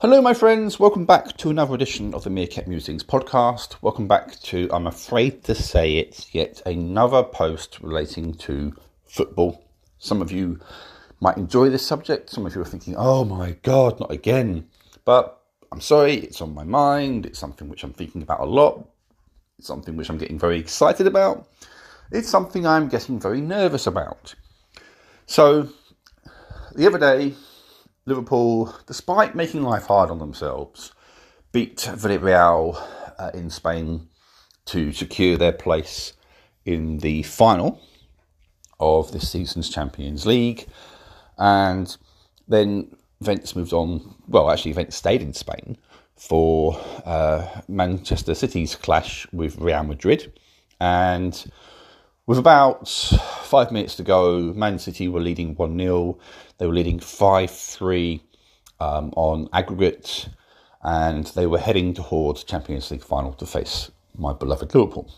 Hello, my friends. Welcome back to another edition of the Meerkat Musings podcast. Welcome back to, I'm afraid to say it, yet another post relating to football. Some of you might enjoy this subject. Some of you are thinking, oh my God, not again. But I'm sorry, it's on my mind. It's something which I'm thinking about a lot. It's something which I'm getting very excited about. It's something I'm getting very nervous about. So, the other day, Liverpool, despite making life hard on themselves, beat Villarreal uh, in Spain to secure their place in the final of this season's Champions League. And then events moved on. Well, actually, events stayed in Spain for uh, Manchester City's clash with Real Madrid. And with about five minutes to go, Man City were leading 1 0. They were leading 5 3 um, on aggregate, and they were heading towards Champions League final to face my beloved Liverpool.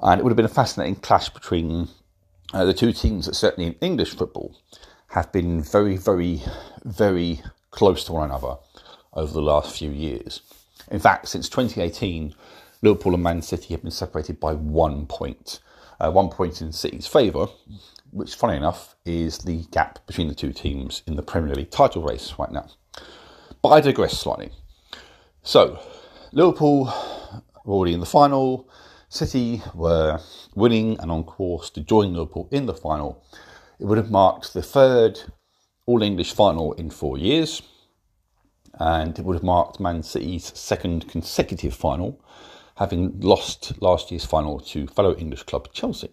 And it would have been a fascinating clash between uh, the two teams that, certainly in English football, have been very, very, very close to one another over the last few years. In fact, since 2018, Liverpool and Man City have been separated by one point uh, one point in City's favour, which, funny enough, is the gap between the two teams in the Premier League title race right now. But I digress slightly. So, Liverpool were already in the final. City were winning and on course to join Liverpool in the final. It would have marked the third All English final in four years, and it would have marked Man City's second consecutive final having lost last year's final to fellow English club Chelsea.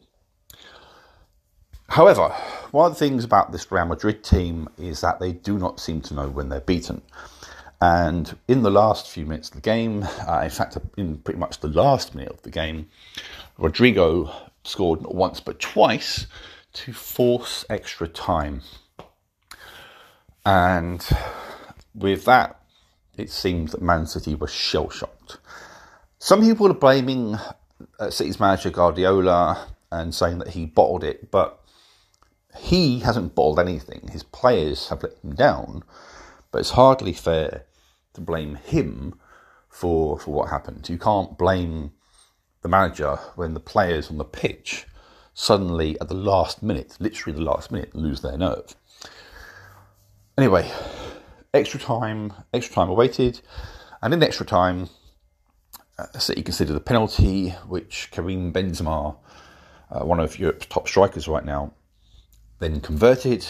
However, one of the things about this Real Madrid team is that they do not seem to know when they're beaten. And in the last few minutes of the game, uh, in fact, in pretty much the last minute of the game, Rodrygo scored not once but twice to force extra time. And with that, it seems that Man City was shell shocked. Some people are blaming uh, City's manager Guardiola and saying that he bottled it, but he hasn't bottled anything. His players have let him down, but it's hardly fair to blame him for for what happened. You can't blame the manager when the players on the pitch suddenly at the last minute, literally the last minute, lose their nerve. Anyway, extra time, extra time awaited, and in extra time, uh, City considered a penalty, which Karim Benzema, uh, one of Europe's top strikers right now, then converted,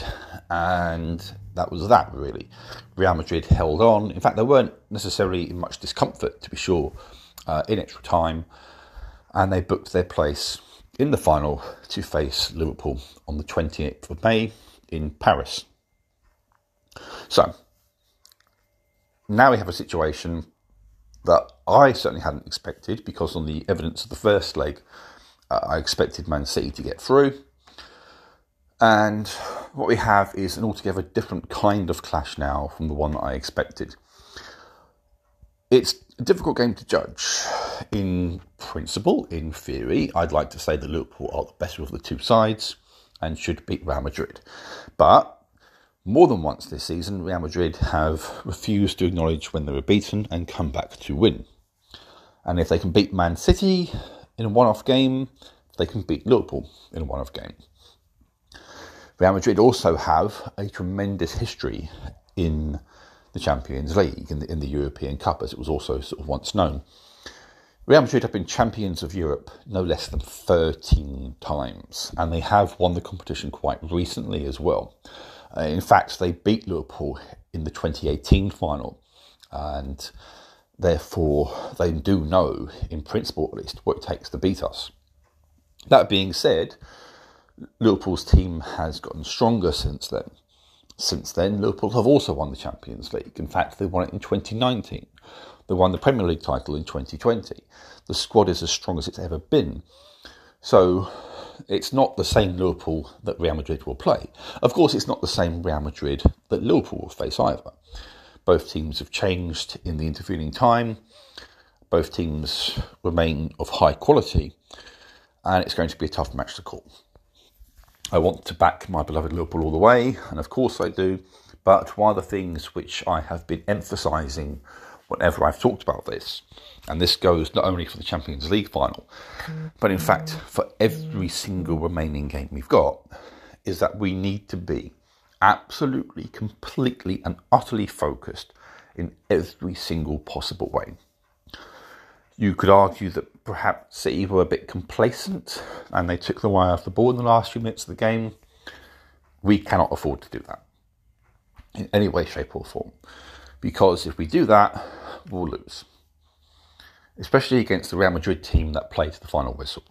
and that was that really. Real Madrid held on. In fact, they weren't necessarily in much discomfort, to be sure, uh, in extra time, and they booked their place in the final to face Liverpool on the 28th of May in Paris. So, now we have a situation that I certainly hadn't expected because, on the evidence of the first leg, uh, I expected Man City to get through. And what we have is an altogether different kind of clash now from the one that I expected. It's a difficult game to judge. In principle, in theory, I'd like to say that Liverpool are the better of the two sides and should beat Real Madrid. But more than once this season, Real Madrid have refused to acknowledge when they were beaten and come back to win. And if they can beat Man City in a one off game, they can beat Liverpool in a one off game. Real Madrid also have a tremendous history in the Champions League, in the, in the European Cup, as it was also sort of once known. Real Madrid have been champions of Europe no less than 13 times, and they have won the competition quite recently as well. Uh, in fact, they beat Liverpool in the 2018 final, and therefore they do know, in principle at least, what it takes to beat us. That being said, Liverpool's team has gotten stronger since then. Since then, Liverpool have also won the Champions League. In fact, they won it in 2019. They won the Premier League title in 2020. The squad is as strong as it's ever been. So, it's not the same Liverpool that Real Madrid will play. Of course, it's not the same Real Madrid that Liverpool will face either. Both teams have changed in the intervening time. Both teams remain of high quality, and it's going to be a tough match to call. I want to back my beloved Liverpool all the way, and of course I do, But one of the things which I have been emphasising whenever I've talked about this, and this goes not only for the Champions League final, but in fact for every single remaining game we've got, is that we need to be absolutely, completely, and utterly focused in every single possible way. You could argue that perhaps City were a bit complacent and they took the wire off the ball in the last few minutes of the game. We cannot afford to do that in any way, shape, or form. Because if we do that, we'll lose. Especially against the Real Madrid team that played to the final whistle.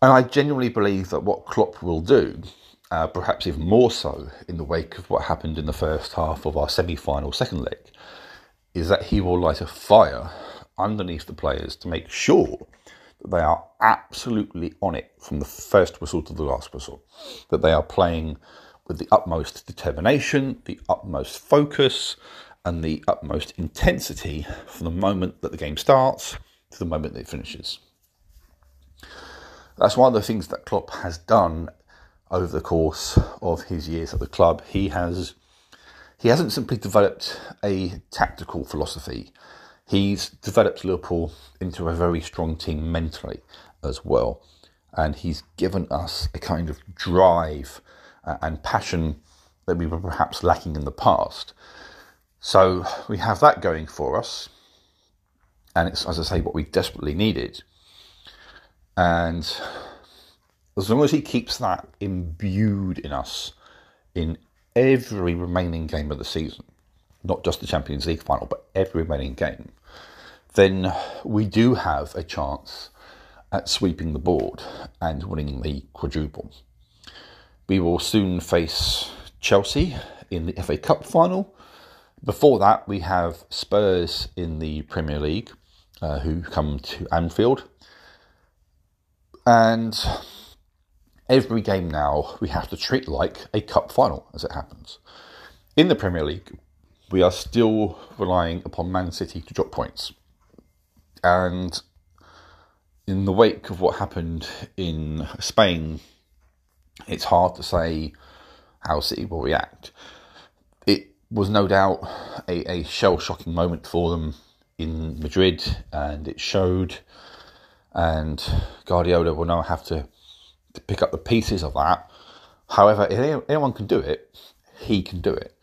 And I genuinely believe that what Klopp will do, uh, perhaps even more so in the wake of what happened in the first half of our semi final second leg, is that he will light a fire underneath the players to make sure that they are absolutely on it from the first whistle to the last whistle, that they are playing with the utmost determination, the utmost focus, and the utmost intensity from the moment that the game starts to the moment that it finishes. That's one of the things that Klopp has done over the course of his years at the club. He has he hasn't simply developed a tactical philosophy. He's developed Liverpool into a very strong team mentally as well. And he's given us a kind of drive uh, and passion that we were perhaps lacking in the past. So we have that going for us. And it's, as I say, what we desperately needed. And as long as he keeps that imbued in us in every remaining game of the season, not just the Champions League final, but every remaining game, then we do have a chance at sweeping the board and winning the quadruple. We will soon face Chelsea in the FA Cup final. Before that, we have Spurs in the Premier League, uh, who come to Anfield. And every game now we have to treat like a cup final as it happens. In the Premier League, we are still relying upon Man City to drop points. And in the wake of what happened in Spain, it's hard to say how City will react. It was no doubt a, a shell shocking moment for them in Madrid, and it showed. And Guardiola will now have to, to pick up the pieces of that. However, if anyone can do it, he can do it.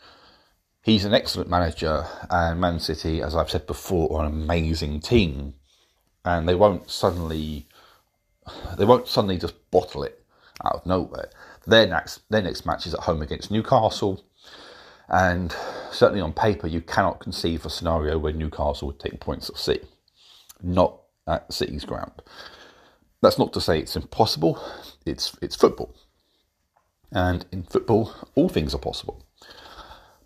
He's an excellent manager, and Man City, as I've said before, are an amazing team, and they won't suddenly they won't suddenly just bottle it out of nowhere. Their next their next match is at home against Newcastle, and certainly on paper you cannot conceive a scenario where Newcastle would take points at City, not at City's ground. That's not to say it's impossible. It's it's football, and in football all things are possible.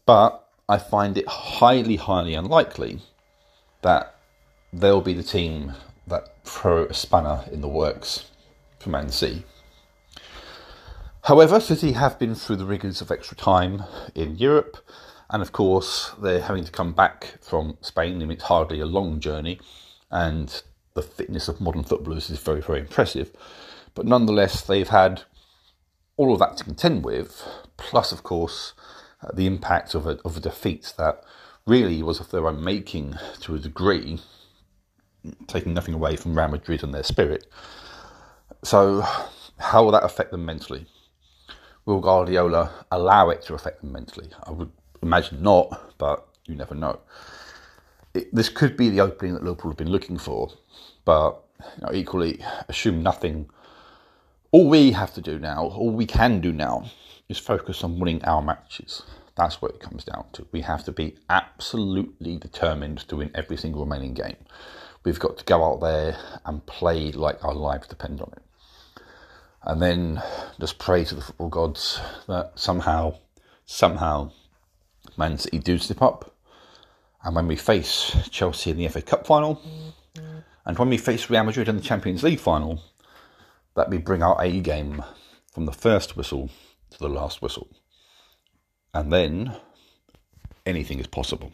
But I find it highly, highly unlikely that they'll be the team that throw a spanner in the works for Man City. However, City have been through the rigours of extra time in Europe, and of course, they're having to come back from Spain. It's hardly a long journey, and the fitness of modern footballers is very, very impressive. But nonetheless, they've had all of that to contend with, plus, of course, uh, the impact of a, of a defeat that really was of their own making to a degree, taking nothing away from Real Madrid and their spirit. So, how will that affect them mentally? Will Guardiola allow it to affect them mentally? I would imagine not, but you never know. It, this could be the opening that Liverpool have been looking for, but you know, equally, assume nothing. All we have to do now, all we can do now, is focus on winning our matches. That's what it comes down to. We have to be absolutely determined to win every single remaining game. We've got to go out there and play like our lives depend on it and then just pray to the football gods that somehow, somehow, Man City do slip up. And when we face Chelsea in the FA Cup final, and when we face Real Madrid in the Champions League final, that we bring our A game from the first whistle to the last whistle. And then anything is possible.